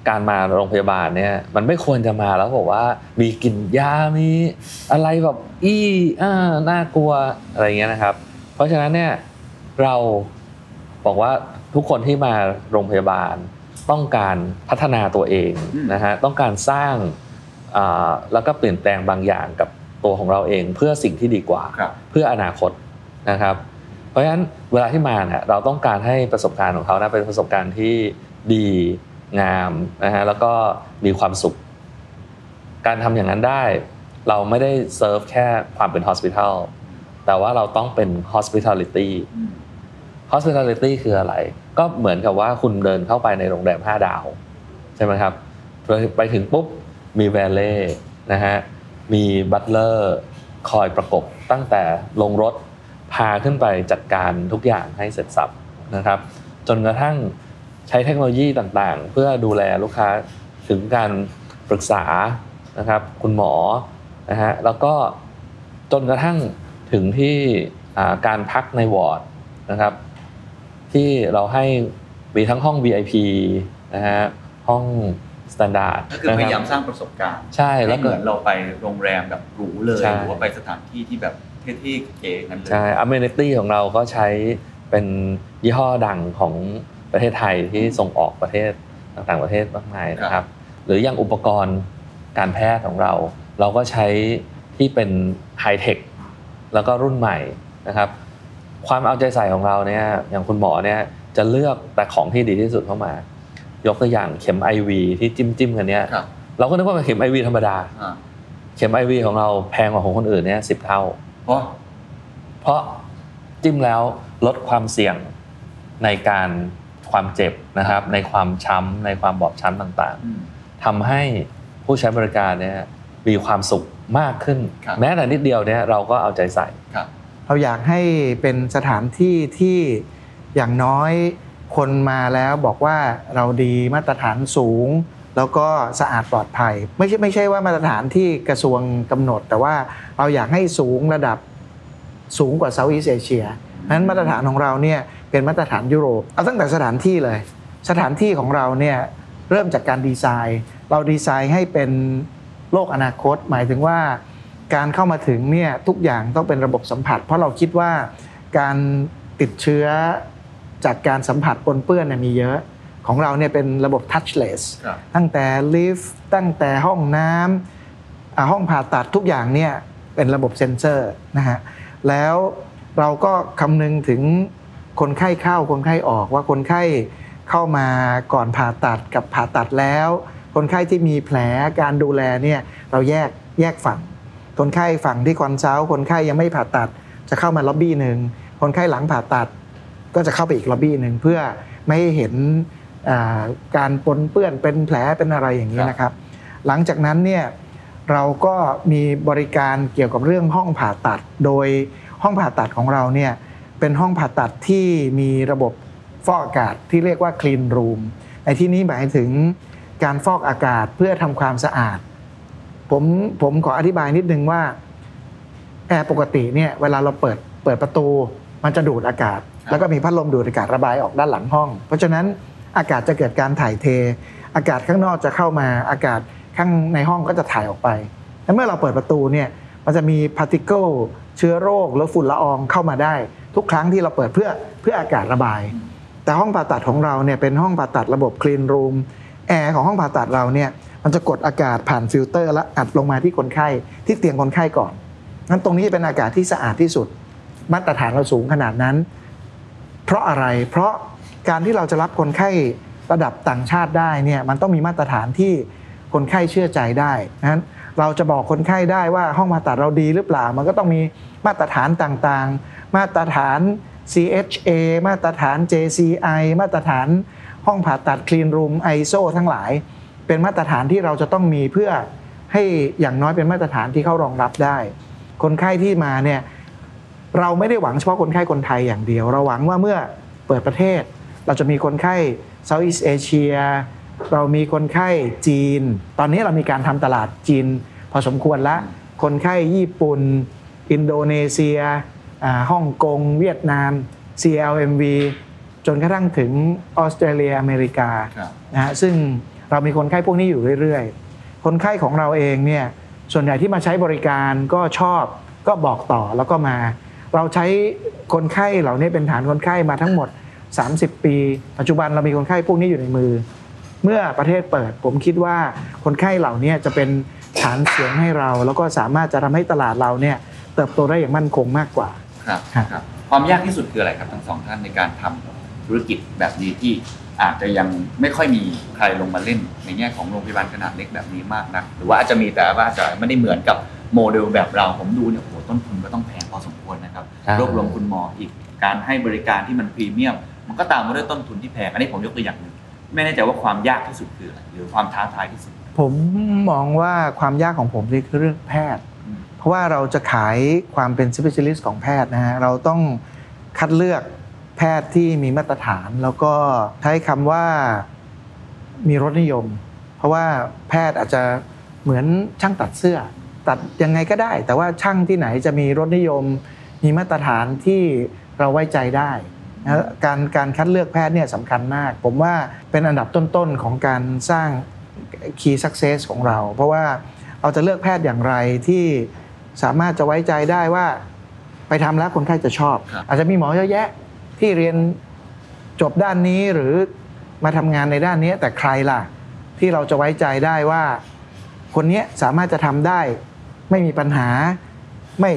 การมาโรงพยาบาลเนี่ยมันไม่ควรจะมาแล้วบอกว่ามีกลิ่นยา มีอะไรแบบอี้อ่าน่ากลัวอะไรเงี้ยนะครับ เพราะฉะนั้นเนี่ยเราบอกว่าทุกคนที่มาโรงพยาบาลต้องการพัฒนาตัวเองอืมนะฮะต้องการสร้างอ่าแล้วก็เปลี่ยนแปลงบางอย่างกับตัวของเราเองเพื่อสิ่งที่ดีกว่าครับเพื่ออนาคตนะครับเพ ราะฉะนั้นเวลาที่มาเนี่ยเราต้องการให้ประสบการณ์ของเขานะเป็นประสบการณ์ที่ดีงามนะฮะแล้วก็มีความสุข การทำอย่างนั้นได้ เราไม่ได้เซิร์ฟแค่ความเป็น hospital แต่ว่าเราต้องเป็น hospitality อืม hospitality คืออะไร ก็เหมือนกับว่าคุณเดินเข้าไปในโรงแรม 5 ดาว ใช่ไหมครับไปไปถึงปุ๊บมีแวลเล่นะฮะมี butler คอยประกบตั้งแต่ลงรถ พาขึ้นไปจัดการทุกอย่างให้เสร็จสรรพนะครับ จนกระทั่งใช้เทคโนโลยีต่างๆ เพื่อดูแลลูกค้าถึงการปรึกษานะครับ คุณหมอนะฮะแล้วก็จนกระทั่งถึงที่อ่าการพักในวอร์ดนะครับ ที่เราให้มีทั้งห้อง VIP นะฮะห้อง standard ก็คือพยายามสร้างประสบการณ์ ใช่แล้วให้ก็เหมือนเราไปโรงแรมแบบหรูเลยใช่หรือว่าไปสถานที่ที่แบบ เท่ๆเก๋ๆกันเลยใช่ amenity ของเราก็ใช้เป็นยี่ห้อดังของประเทศไทยที่ส่งออกประเทศต่างๆประเทศมากมายนะครับ หรืออย่างอุปกรณ์การแพทย์ของเรา เราก็ใช้ที่เป็นไฮเทคแล้วก็รุ่นใหม่นะครับ ความเอาใจใส่ของเราเนี่ยอย่างคุณหมอเนี่ยจะเลือกแต่ของที่ดีที่สุดเข้ามายกตัวอย่างเข็ม IV ที่จิ้มจิ้มๆกันเนี่ยครับเราก็นึกว่าเป็นเข็ม IV ธรรมดาอ่าเข็ม IV ของเราแพงกว่าของคนอื่นเนี่ยสิบเท่า เพราะเพราะจิ้มแล้วลดความเสี่ยงในการความเจ็บนะครับ ในความช้ำในความบอบช้ำต่างอืมๆทำให้ผู้ใช้บริการเนี่ยมีความสุขมากขึ้นครับแม้แต่นิดเดียวเนี่ยเราก็เอาใจใส่ครับเราอยากให้เป็นสถานที่ที่อย่างน้อยคนมาแล้วบอกว่าเราดีมาตรฐานสูง แล้วก็สะอาดปลอดภัย ไม่ใช่ไม่ใช่ว่ามาตรฐานที่กระทรวงกำหนด แต่ว่าเราอยากให้สูงระดับสูงกว่าเซาท์อีสเอเชียนั้นมาตรฐานของเราเนี่ยเป็นมาตรฐานยุโรปเอาตั้งแต่สถานที่เลย สถานที่ของเราเนี่ยเริ่มจากการดีไซน์ เราดีไซน์ให้เป็นโลกอนาคต หมายถึงว่าการเข้ามาถึงเนี่ยทุกอย่างต้องเป็นระบบสัมผัส เพราะเราคิดว่าการติดเชื้อจากการสัมผัสปนเปื้อนเนี่ยมีเยอะ ของเราเนี่ยเป็นระบบ touchless ครับตั้งแต่ลิฟต์ตั้งแต่ห้องน้ำอ่าห้องผ่าตัดทุกอย่างเนี่ยเป็นระบบเซ็นเซอร์นะฮะแล้วเราก็คำนึงถึงคนไข้เข้าคนไข้ออกว่าคนไข้เข้ามาก่อนผ่าตัดกับผ่าตัดแล้ว คนไข้ที่มีแผลการดูแลเนี่ยเราแยกแยกฝั่ง คนไข้ฝั่งที่ consult คนไข้ยังไม่ผ่าตัดจะเข้ามาล็อบบี้หนึ่งคนไข้หลังผ่าตัดก็จะเข้าไปอีกล็อบบี้หนึ่งเพื่อไม่ให้เห็นอ่า การปนเปื้อนเป็นแผลเป็นอะไรอย่างนี้นะครับ หลังจากนั้นเนี่ยเราก็มีบริการเกี่ยวกับเรื่องห้องผ่าตัด โดยห้องผ่าตัดของเราเนี่ยเป็นห้องผ่าตัดที่มีระบบฟอกอากาศที่เรียกว่า clean room ในที่นี้หมายถึงการฟอกอากาศเพื่อทำความสะอาด ผมผมขออธิบายนิดนึงว่าแอร์ปกติเนี่ยเวลาเราเปิดเปิดประตู มันจะดูดอากาศ แล้วก็มีพัดลมดูดอากาศระบายออกด้านหลังห้อง เพราะฉะนั้น อากาศจะเกิดการถ่ายเท อากาศข้างนอกจะเข้ามา อากาศข้างในห้องก็จะถ่ายออกไป และเมื่อเราเปิดประตูเนี่ยมันจะมี particle เชื้อโรคหรือฝุ่นละอองเข้ามาได้ ทุกครั้งที่เราเปิดเพื่อเพื่ออากาศระบาย แต่ห้องผ่าตัดของเราเนี่ยเป็นห้องผ่าตัดระบบ clean room แอร์ของห้องผ่าตัดเราเนี่ยมันจะกดอากาศผ่านฟิลเตอร์ แล้วอัดลงมาที่คนไข้ที่เตียงคนไข้ก่อนงั้นตรงนี้เป็นอากาศที่สะอาดที่สุด มาตรฐานเราสูงขนาดนั้น เพราะอะไรเพราะ การที่เราจะรับคนไข้ระดับต่างชาติได้เนี่ยมันต้องมีมาตรฐานที่คนไข้เชื่อใจได้นั้นเราจะบอกคนไข้ได้ว่าห้องผ่าตัดเราดีหรือเปล่า มันก็ต้องมีมาตรฐานต่างๆ มาตรฐาน CHA มาตรฐาน JCI มาตรฐานห้องผ่าตัด Clean Room ISO ทั้งหลาย เป็นมาตรฐานที่เราจะต้องมีเพื่อให้อย่างน้อยเป็นมาตรฐานที่เขารองรับได้ คนไข้ที่มาเนี่ยเราไม่ได้หวังเฉพาะคนไข้คนไทยอย่างเดียว เราหวังว่าเมื่อเปิดประเทศ เราจะมีคนไข้ Southeast Asia เรามีคนไข้จีน ตอนนี้เรามีการทำตลาดจีน พอสมควรละคนไข้ญี่ปุ่น อินโดนีเซียอ่าฮ่องกง เวียดนาม CLMV จนกระทั่งถึงออสเตรเลีย อเมริกาครับนะฮะซึ่งเรามีคนไข้พวกนี้อยู่เรื่อยๆ คนไข้ของเราเองเนี่ยส่วนใหญ่ที่มาใช้บริการก็ชอบก็บอกต่อแล้วก็มา เราใช้คนไข้เหล่านี้เป็นฐานคนไข้มาทั้งหมด 30 ปี ปัจจุบันเรามีคนไข้พวกนี้อยู่ในมือ เมื่อประเทศเปิดผมคิดว่าคนไข้เหล่านี้จะเป็นฐานเสียงให้เรา แล้วก็สามารถจะทำให้ตลาดเราเนี่ยเติบโตได้อย่างมั่นคงมากกว่าครับครับครับความยากที่สุดคืออะไรครับทั้งสองท่านในการทำธุรกิจแบบนี้ที่อาจจะยังไม่ค่อยมีใครลงมาเล่นในแง่ของโรงพยาบาลขนาดเล็กแบบนี้มากนักหรือว่าอาจจะมีแต่ว่าอาจจะไม่ได้เหมือนกับโมเดลแบบเราผมดูเนี่ยโอ้โหต้นทุนก็ต้องแพงพอสมควรนะครับใช่รวบรวมคุณหมออีกการให้บริการที่มันพรีเมียม มันก็ตามมาด้วยต้นทุนที่แพง อันนี้ผมยกตัวอย่างหนึ่งไม่แน่ใจว่าความยากที่สุดคืออะไรหรือความท้าทายที่สุด ผมมองว่าความยากของผมนี่คือเรื่องแพทย์อืมเพราะว่าเราจะขายความเป็น specialist ของแพทย์นะฮะเราต้องคัดเลือกแพทย์ที่มีมาตรฐาน แล้วก็ใช้คำว่ามีรสนิยม เพราะว่าแพทย์อาจจะเหมือนช่างตัดเสื้อ ตัดยังไงก็ได้ แต่ว่าช่างที่ไหนจะมีรสนิยม มีมาตรฐานที่เราไว้ใจได้ นะการการคัดเลือกแพทย์เนี่ยสำคัญมาก ผมว่าเป็นอันดับต้นๆของการสร้าง key success ของเรา เพราะว่าเราจะเลือกแพทย์อย่างไรที่สามารถจะไว้ใจได้ว่าไปทำแล้วคนไข้จะชอบครับอาจจะมีหมอเยอะแยะที่เรียนจบด้านนี้หรือมาทำงานในด้านนี้แต่ใครล่ะ ที่เราจะไว้ใจได้ว่า คนเนี้ยสามารถจะทำได้ ไม่มีปัญหาไม่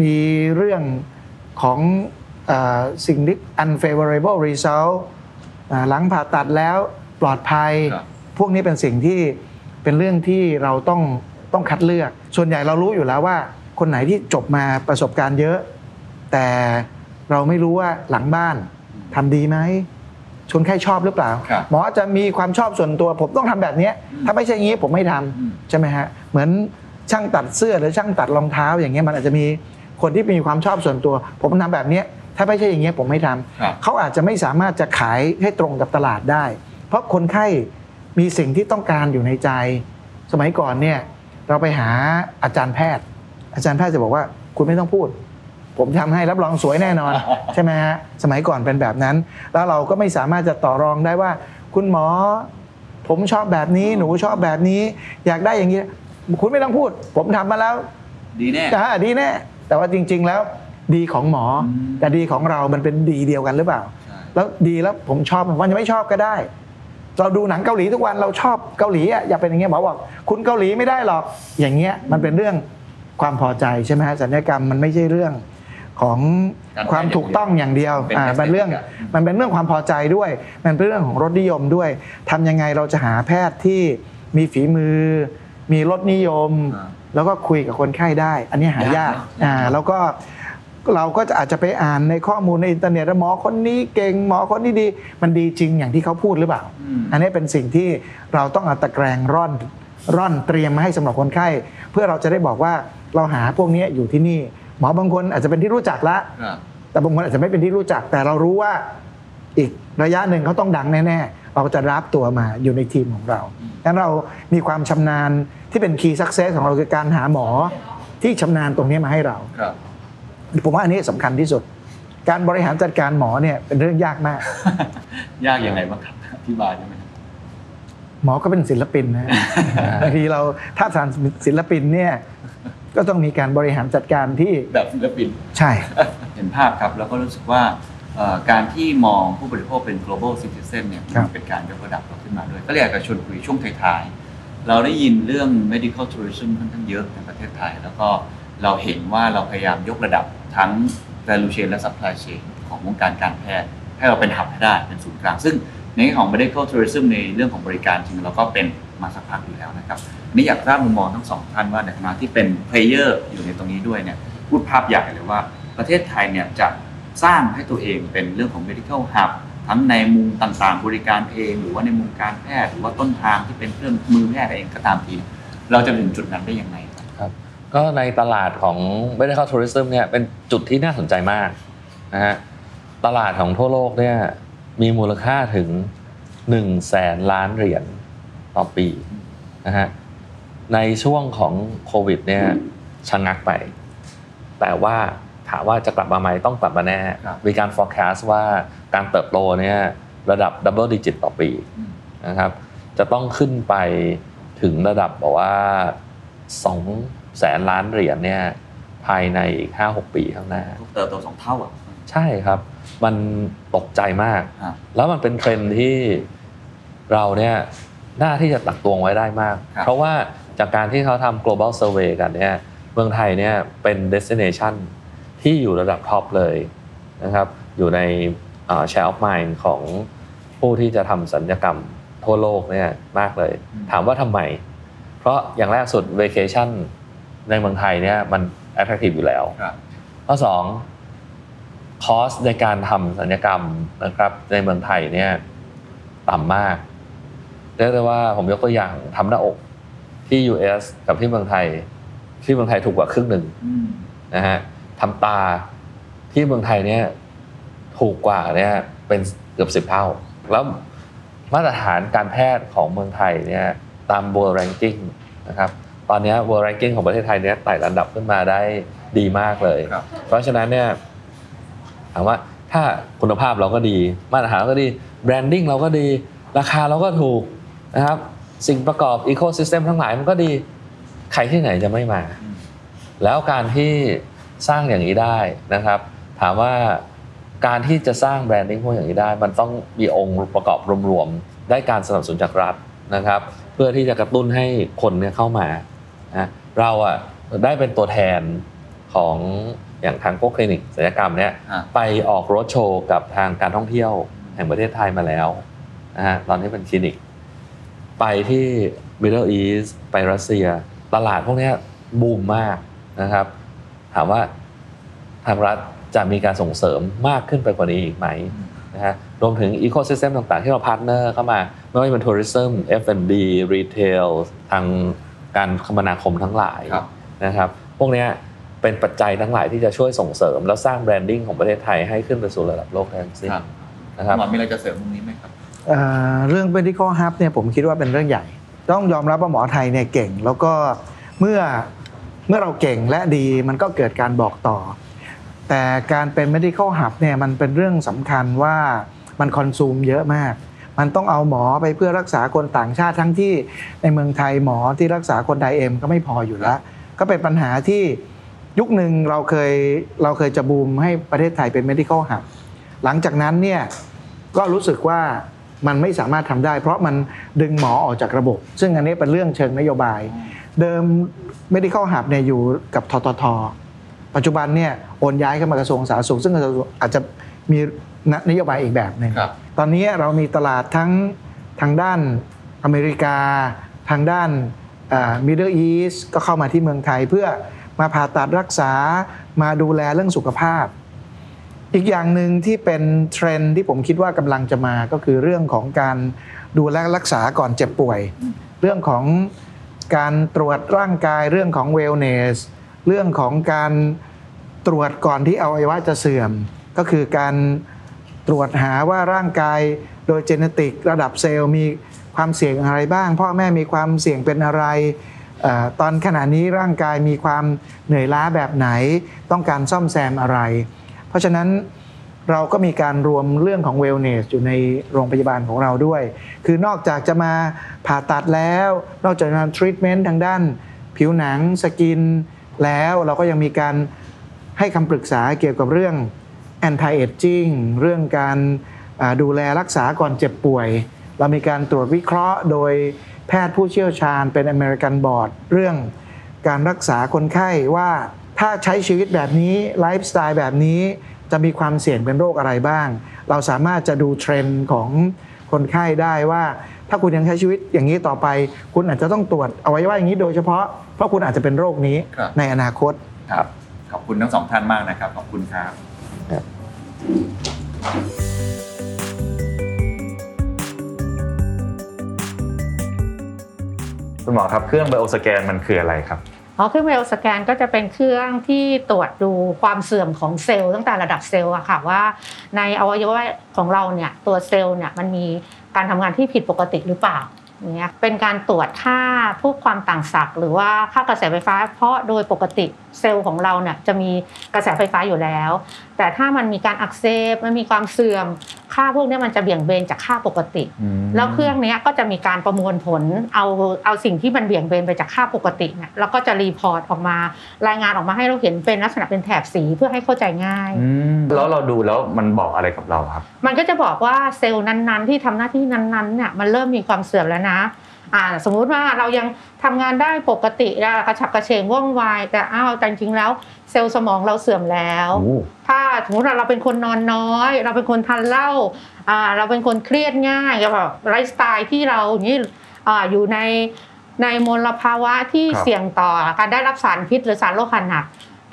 มีเรื่องของเออ สิ่งที่ unfavorable result อ่าหลังผ่าตัดแล้วปลอดภัยครับพวกนี้เป็นสิ่งที่เป็นเรื่องที่เราต้องต้องคัดเลือก ส่วนใหญ่เรารู้อยู่แล้วว่า คนไหนที่จบมาประสบการณ์เยอะ แต่เราไม่รู้ว่าหลังบ้านทำดีไหมชนไข้ชอบหรือเปล่าครับหมอจะมีความชอบส่วนตัว ผมต้องทำแบบเนี้ยถ้าไม่ใช่อย่างนี้ผมไม่ทำอืมใช่ไหมฮะเหมือนช่างตัดเสื้อหรือช่างตัดรองเท้าอย่างเงี้ยมันอาจจะมีคนที่มีความชอบส่วนตัว ผมทำแบบเนี้ย ถ้าไม่ใช่อย่างเงี้ยผมไม่ทำครับเขาอาจจะไม่สามารถจะขายให้ตรงกับตลาดได้ เพราะคนไข้มีสิ่งที่ต้องการอยู่ในใจ สมัยก่อนเนี่ยเราไปหาอาจารย์แพทย์ อาจารย์แพทย์จะบอกว่าคุณไม่ต้องพูด ผมทำให้รับรองสวยแน่นอนใช่ไหมฮะสมัยก่อนเป็นแบบนั้น แล้วเราก็ไม่สามารถจะต่อรองได้ว่า คุณหมอ ผมชอบแบบนี้หนูชอบแบบนี้ อยากได้อย่างนี้คุณไม่ต้องพูด ผมทำมาแล้ว ดีแน่อ่าดีแน่แต่ว่าจริง ๆ แล้ว ดีของหมออมแต่ดีของเรามันเป็นดีเดียวกันหรือเปล่าใช่แล้วดีแล้วผมชอบมันจะไม่ชอบก็ได้ เราดูหนังเกาหลีทุกวันเราชอบเกาหลีอะอย่าเป็นอย่างเงี้ยหมอบอก คุณเกาหลีไม่ได้หรอกอย่างเงี้ยมันเป็นเรื่องความพอใจใช่ไหมฮะสัญญกรรมมันไม่ใช่เรื่องของการความถูกต้องอย่างเดียวเป็นอ่า aspect มันเรื่องครับมันเป็นเรื่องความพอใจด้วย มันเป็นเรื่องของรสนิยมด้วยทำยังไงเราจะหาแพทย์ที่มีฝีมือ มีรสนิยมอ่าแล้วก็คุยกับคนไข้ได้ อันนี้หายากยากนะอ่าแล้วก็ เราก็จะอาจจะไปอ่านในข้อมูลในอินเทอร์เน็ตว่าหมอคนนี้เก่งหมอคนนี้ดี มันดีจริงอย่างที่เขาพูดหรือเปล่าอืมอันนี้เป็นสิ่งที่เราต้องเอาตะแกรงร่อนร่อนเตรียมมาให้สำหรับคนไข้ เพื่อเราจะได้บอกว่าเราหาพวกนี้อยู่ที่นี่ หมอบางคนอาจจะเป็นที่รู้จักละครับแต่บางคนอาจจะไม่เป็นที่รู้จัก แต่เรารู้ว่าอีกระยะหนึ่งเขาต้องดังแน่ๆ เราก็จะรับตัวมาอยู่ในทีมของเราดังนั้นเรามีความชำนาญที่เป็น key success ของเราคือการหาหมอที่ชำนาญตรงนี้มาให้เราครับ ผมว่าอันนี้สำคัญที่สุด การบริหารจัดการหมอเนี่ยเป็นเรื่องยากมาก ยากยังไงบ้างครับอธิบายได้ไหมครับหมอก็เป็นศิลปินนะบางทีเราถ้าทานศิลปินเนี่ยก็ต้องมีการบริหารจัดการที่แบบศิลปินใช่ เห็นภาพครับแล้วก็รู้สึกว่าเอ่อการที่มองผู้บริโภคเป็น global citizen เนี่ยครับมันเป็นการยกระดับเราขึ้นมาด้วย ก็เลยอยากจะชวนคุยช่วงท้ายๆ เราได้ยินเรื่อง medical tourism ค่อนข้างเยอะในประเทศไทย แล้วก็เราเห็นว่าเราพยายามยกระดับ ทั้ง value chain และ supply chain ของวงการการแพทย์ ให้เราเป็นหับให้ได้เป็นศูนย์กลาง ซึ่งในแง่ของ medical tourism ในเรื่องของบริการจริงเราก็เป็นมาสักพักอยู่แล้วนะครับอันนี่อยากทราบมุมมองทั้งสองท่านว่าในฐานะที่เป็น player อยู่ในตรงนี้ด้วยเนี่ยพูดภาพใหญ่เลยว่า ประเทศไทยเนี่ยจะสร้างให้ตัวเองเป็นเรื่องของ medical hub ทั้งในมุมต่างๆ บริการเอง หรือว่าในมุมการแพทย์หรือว่าต้นทางที่เป็นเครื่องมือแพทย์เองก็ตามที เราจะถึงจุดนั้นได้ยังไงครับครับ ก็ในตลาดของ medical tourism เนี่ยเป็นจุดที่น่าสนใจมากนะฮะตลาดของทั่วโลกเนี่ยมีมูลค่าถึง1แสนล้านเหรียญต่อปีนะฮะในช่วงของโควิดเนี่ยชะงักไป แต่ว่าถามว่าจะกลับมาไหมต้องกลับมาแน่ครับมีการ forecast ว่าการเติบโตเนี่ยระดับ double digit ต่อปีอืมนะครับ จะต้องขึ้นไปถึงระดับบอกว่าสอง แสนล้านเหรียญเนี่ยภายในอีกห้าหกปีข้างหน้าเติบโตสองเท่าอะใช่ครับ มันตกใจมากฮะแล้วมันเป็นเทรนด์ที่เราเนี่ยน่าที่จะตักตวงไว้ได้มากครับเพราะว่าจากการที่เขาทำ global survey กันเนี่ยเมืองไทยเนี่ยเป็น destination ที่อยู่ระดับท็อปเลยนะครับ อยู่ในเอ่อ share of mind ของผู้ที่จะทำสัญญกรรมทั่วโลกเนี่ยมากเลย ถามว่าทำไม เพราะอย่างแรกสุด vacation ในเมืองไทยเนี่ยมัน attractive อยู่แล้วครับข้อสองคอสในการทำสัญญกรรมนะครับ ในเมืองไทยเนี่ยต่ำมากเรียกได้ว่าผมยกตัวอย่างทำหน้าอกที่ US กับที่เมืองไทย ที่เมืองไทยถูกกว่าครึ่งหนึ่งอืมนะฮะทำตาที่เมืองไทยเนี่ยถูกกว่าเนี่ยเป็นเกือบสิบเท่า แล้วมาตรฐานการแพทย์ของเมืองไทยเนี่ยตาม World Ranking นะครับ ตอนเนี้ย World Ranking ของประเทศไทยเนี่ยไต่ระดับขึ้นมาได้ดีมากเลยครับเพราะฉะนั้นเนี่ยถามว่าถ้าคุณภาพเราก็ดี มาตรฐานเราก็ดี branding เราก็ดี ราคาเราก็ถูกนะครับ สิ่งประกอบอีโค y ิสเต็มทั้งหลายมันก็ดี ใครที่ไหนจะไม่มาอืมแล้วการที่สร้างอย่างนี้ได้นะครับ ถามว่าการที่จะสร้างแบรนดิ้งพวกอย่างนี้ได้ มันต้องมีองค์ประกอบรวมๆได้การสนับสนุนจากรัฐนะครับ เพื่อที่จะกระตุ้นให้คนเนี่ยเข้ามา นะเราอะได้เป็นตัวแทนของอย่างทางพวกคลินิกศัลยกรรมเนี่ยอะไปออกรถโชว์กับทางการท่องเที่ยวแห่งประเทศไทยมาแล้วนะฮะตอนนี้เป็นคลินิก ไปที่ Middle East ไปรัสเซีย ตลาดพวกเนี้ยบูมมากนะครับ ถามว่าทางรัฐจะมีการส่งเสริมมากขึ้นไปกว่านี้อีกไหมนะฮะรวมถึงอีโค y ิสเต็มต่างๆ ที่เรา partner เข้ามา ไม่ว่าจะเป็น tourism F&B Retail ทาง การคมนาคมทั้งหลายครับนะครับ พวกเนี้ยเป็นปัจจัยทั้งหลายที่จะช่วยส่งเสริม แล้วสร้าง branding ของประเทศไทยให้ขึ้นไปสู่ระดับโลกทั้งสิ้นครับนะครับหมอมีอะไรจะเสริมตรงนี้ไหมครับเอ่อเรื่อง medical hub เนี่ยผมคิดว่าเป็นเรื่องใหญ่ ต้องยอมรับว่าหมอไทยเนี่ยเก่ง แล้วก็เมื่อเมื่อเราเก่งและดีมันก็เกิดการบอกต่อ แต่การเป็น medical hub เนี่ยมันเป็นเรื่องสำคัญว่ามันคอนซูมเยอะมาก มันต้องเอาหมอไปเพื่อรักษาคนต่างชาติทั้งที่ในเมืองไทยหมอที่รักษาคนไทยเองก็ไม่พออยู่แล้ว ก็เป็นปัญหาที่ยุคหนึ่งเราเคยเราเคยจะบูมให้ประเทศไทยเป็น medical hub หลังจากนั้นเนี่ยก็รู้สึกว่ามันไม่สามารถทำได้ เพราะมันดึงหมอออกจากระบบ ซึ่งอันนี้เป็นเรื่องเชิงนโยบาย เดิม medical hub เนี่ยอยู่กับททท ปัจจุบันเนี่ยโอนย้ายเข้ามากระทรวงสาธารณสุขซึ่งอาจจะมีนโยบายอีกแบบหนึ่งครับ ตอนนี้เรามีตลาดทั้งทางด้านอเมริกา ทางด้านMiddle East ก็เข้ามาที่เมืองไทยเพื่อมาผ่าตัดรักษามาดูแลเรื่องสุขภาพ อีกอย่างหนึ่งที่เป็นเทรนด์ที่ผมคิดว่ากำลังจะมาก็คือเรื่องของการดูแลรักษาก่อนเจ็บป่วย เรื่องของการตรวจร่างกายเรื่องของ wellness เรื่องของการตรวจก่อนที่อวัยวะจะเสื่อม ก็คือการ ตรวจหาว่าร่างกายโดย genetic ระดับเซลล์มีความเสี่ยงอะไรบ้าง พ่อแม่มีความเสี่ยงเป็นอะไรออตอนขณะนี้ร่างกายมีความเหนื่อยล้าแบบไหน ต้องการซ่อมแซมอะไร เพราะฉะนั้นเราก็มีการรวมเรื่องของ wellness อยู่ในโรงพยาบาลของเราด้วย คือนอกจากจะมาผ่าตัดแล้ว นอกจากจะมา treatment ทางด้าน ผิวหนังสกินแล้วเราก็ยังมีการให้คำปรึกษาเกี่ยวกับเรื่อง anti aging เรื่องการอ่าดูแลรักษาก่อนเจ็บป่วย เรามีการตรวจวิเคราะห์โดยแพทย์ผู้เชี่ยวชาญเป็น American Board เรื่องการรักษาคนไข้ว่าถ้าใช้ชีวิตแบบนี้ไลฟ์สไตล์แบบนี้จะมีความเสี่ยงเป็นโรคอะไรบ้าง เราสามารถจะดูเทรนด์ของคนไข้ได้ว่า ถ้าคุณยังใช้ชีวิตอย่างนี้ต่อไป คุณอาจจะต้องตรวจอวัยวะอย่างนี้โดยเฉพาะเพราะคุณอาจจะเป็นโรคนี้ครับในอนาคตครับขอบคุณทั้งสองท่านมากนะครับขอบคุณครับ คุณหมอครับเครื่อง bioscan มันคืออะไรครับ อ๋อเครื่อง bioscan ก็จะเป็นเครื่องที่ตรวจดูความเสื่อมของเซลล์ตั้งแต่ระดับเซลล์อะค่ะว่าในอวัยวะของเราเนี่ยตัวเซลล์เนี่ยมันมีการทำงานที่ผิดปกติหรือเปล่าอย่างเงี้ยเป็นการตรวจค่าพวกความต่างศักย์หรือว่าค่ากระแสไฟฟ้า เพราะโดยปกติเซลล์ของเราเนี่ยจะมีกระแสไฟฟ้าอยู่แล้ว แต่ถ้ามันมีการอักเสบมันมีความเสื่อม ค่าพวกเนี้ยมันจะเบี่ยงเบนจากค่าปกติ แล้วเครื่องเนี้ยก็จะมีการประมวลผลเอาเอาสิ่งที่มันเบี่ยงเบนไปจากค่าปกติเนี่ยแล้วก็จะ report ออกมารายงานออกมาให้เราเห็นเป็นลักษณะเป็นแถบสีเพื่อให้เข้าใจง่าย แล้วเราดูแล้วมันบอกอะไรกับเราครับ มันก็จะบอกว่าเซลล์นั้นๆ ที่ทำหน้าที่นั้นๆเนี่ยมันเริ่มมีความเสื่อมแล้วนะ อ่าสมมุติว่าเรายังทำงานได้ปกตินะกระฉับกระเฉงว่องไวแต่อ้าวแต่จริงๆแล้วเซลล์สมองเราเสื่อมแล้ว ถ้าสมมติว่าเราเป็นคนนอนน้อย เราเป็นคนทานเหล้าอ่าเราเป็นคนเครียดง่ายแบบไลฟ์สไตล์ที่เราอย่างนี้อ่าอยู่ในในมลภาวะที่ครับเสี่ยงต่อการได้รับสารพิษหรือสารโลหะหนัก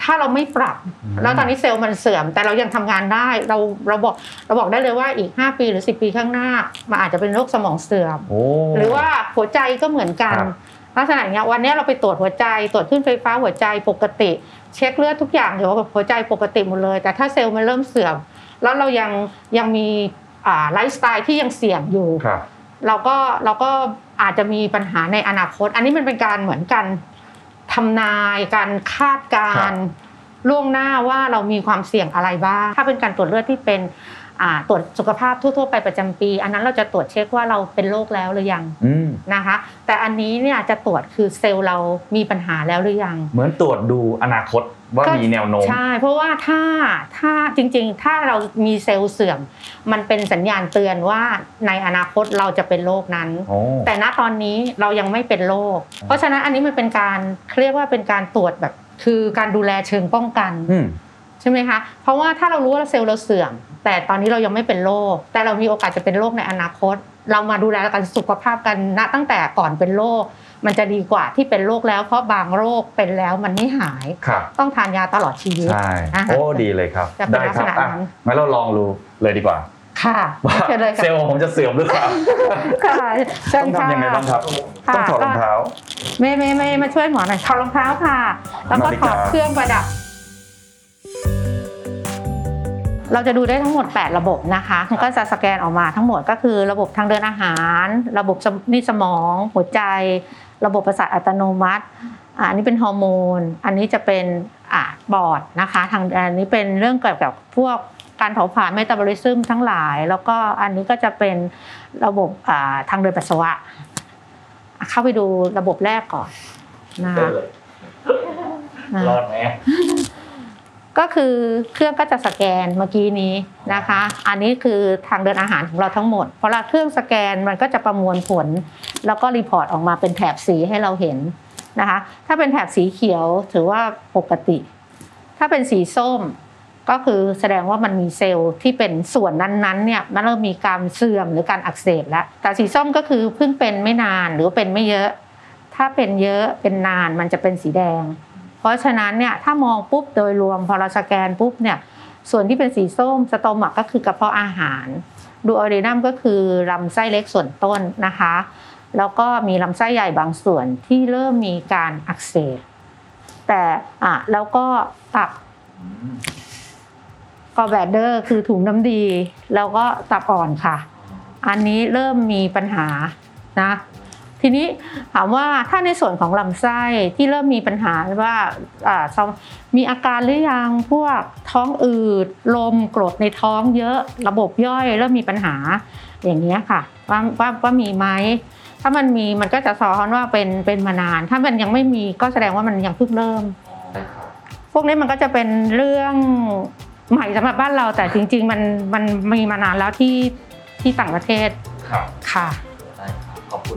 ถ้าเราไม่ปรับ แล้วตอนนี้เซลล์มันเสื่อม แต่เรายังทำงานได้ เราเราบอกเราบอกได้เลยว่าอีก 5 ปีหรือ 10 ปีข้างหน้า มันอาจจะเป็นโรคสมองเสื่อมโอ้หรือว่าหัวใจก็เหมือนกันครับลักษณะอย่างเงี้ยวันนี้เราไปตรวจหัวใจ ตรวจขึ้นไฟฟ้าหัวใจปกติ เช็คเลือดทุกอย่างเดี๋ยวหัวใจปกติหมดเลย แต่ถ้าเซลล์มันเริ่มเสื่อม แล้วเรายังยังมีอ่าไลฟ์สไตล์ที่ยังเสี่ยงอยู่ครับเราก็เราก็อาจจะมีปัญหาในอนาคต อันนี้มันเป็นการเหมือนกัน ทำนายการคาดการณ์ล่วงหน้าว่าเรามีความเสี่ยงอะไรบ้าง ถ้าเป็นการตรวจเลือดที่เป็นอ่าตรวจสุขภาพทั่วๆไปประจำปี อันนั้นเราจะตรวจเช็คว่าเราเป็นโรคแล้วหรือยังอืมนะคะ แต่อันนี้เนี่ยจะตรวจคือเซลล์เรามีปัญหาแล้วหรือยัง เหมือนตรวจดูอนาคต ว่ามีแนวโน้มใช่เพราะว่าถ้าถ้าจริง ๆ ถ้าเรามีเซลล์เสื่อม มันเป็นสัญญาณเตือนว่าในอนาคตเราจะเป็นโรคนั้นโอ้แต่ณตอนนี้เรายังไม่เป็นโรคเพราะฉะนั้นอันนี้มันเป็นการเรียกว่าเป็นการตรวจแบบคือการดูแลเชิงป้องกันอืมใช่ไหมคะเพราะว่าถ้าเรารู้ว่าเซลล์เราเสื่อม แต่ตอนนี้เรายังไม่เป็นโรคแต่เรามีโอกาสจะเป็นโรคในอนาคต เรามาดูแลกันสุขภาพกันณตั้งแต่ก่อนเป็นโรค มันจะดีกว่าที่เป็นโรคแล้ว เพราะบางโรคเป็นแล้วมันไม่หาย ครับ ต้องทานยาตลอดชีวิตใช่อ่าโอ้ดีเลยครับ จะเป็นได้ครับลักษณะอะนั้น งั้นเราลองดูเลยดีกว่าค่ะว่าเชิญเลยเซลค่ะล์ผมจะเสื่อมหรือเปล่าค่ะเชิญต้องค่ะ ทำยังไงบ้างครับ ค่ะ ต้องถอดรองเท้าเมย์เมย์เมย์มาช่วยหมอหน่อยถอดรองเท้าค่ะ แล้วก็นาฬิถกา อดเครื่องประดับ เราจะดูได้ทั้งหมด 8 ระบบนะคะมันก็จะสแกนออกมาทั้งหมดก็คือระบบทางเดินอาหาร ระบบสมนี่สมอง หัวใจ ระบบประสาทอัตโนมัติอ่าอันนี้เป็นฮอร์โมน อันนี้จะเป็นอ่าบอร์ดนะคะ ทางอันนี้เป็นเรื่องเกี่ยวกับพวกการเผาผลาญเมตาบอลิซึมทั้งหลาย แล้วก็อันนี้ก็จะเป็นระบบอ่าทางเดินปัสสาวะ เข้าไปดูระบบแรกก่อนนะคะนะรอดไหม ก็คือเครื่องก็จะสแกนเมื่อกี้นี้นะคะ อันนี้คือทางเดินอาหารของเราทั้งหมดพอเราเครื่องสแกนมันก็จะประมวลผล แล้วก็ report ออกมาเป็นแถบสีให้เราเห็นนะคะ ถ้าเป็นแถบสีเขียวถือว่าปกติ ถ้าเป็นสีส้มก็คือแสดงว่ามันมีเซลล์ที่เป็นส่วนนั้นๆเนี่ยมันเริ่มมีการเสื่อมหรือการอักเสบแล้ว แต่สีส้มก็คือเพิ่งเป็นไม่นานหรือเป็นไม่เยอะ ถ้าเป็นเยอะเป็นนานมันจะเป็นสีแดง เพราะฉะนั้นเนี่ยถ้ามองปุ๊บโดยรวมพอเราสแกนปุ๊บเนี่ยส่วนที่เป็นสีส้มสโตมักก็คือกระเพาะอาหารดูออรินัมก็คือลำไส้เล็กส่วนต้นนะคะ แล้วก็มีลำไส้ใหญ่บางส่วนที่เริ่มมีการอักเสบแต่อะแล้วก็ตับก็แบดเดอร์คือถุงน้ำดี แล้วก็ตับอ่อนค่ะ อันนี้เริ่มมีปัญหานะ ทีนี้ถามว่าถ้าในส่วนของลำไส้ที่เริ่มมีปัญหาว่าอ่ามีอาการหรือยังพวกท้องอืดลมกรดในท้องเยอะระบบย่อยเริ่มมีปัญหาอย่างนี้ยค่ะว่าว่าว่ามีไหมถ้ามันมีมันก็จะซ้อนว่าเป็นเป็นมานาน ถ้ามันยังไม่มีก็แสดงว่ามันยังเพิ่งเริ่ม พวกนี้มันก็จะเป็นเรื่องใหม่สำหรับบ้านเราแต่จริง ๆ มันมันมีมานานแล้วที่ที่ต่างประเทศครับค่ะ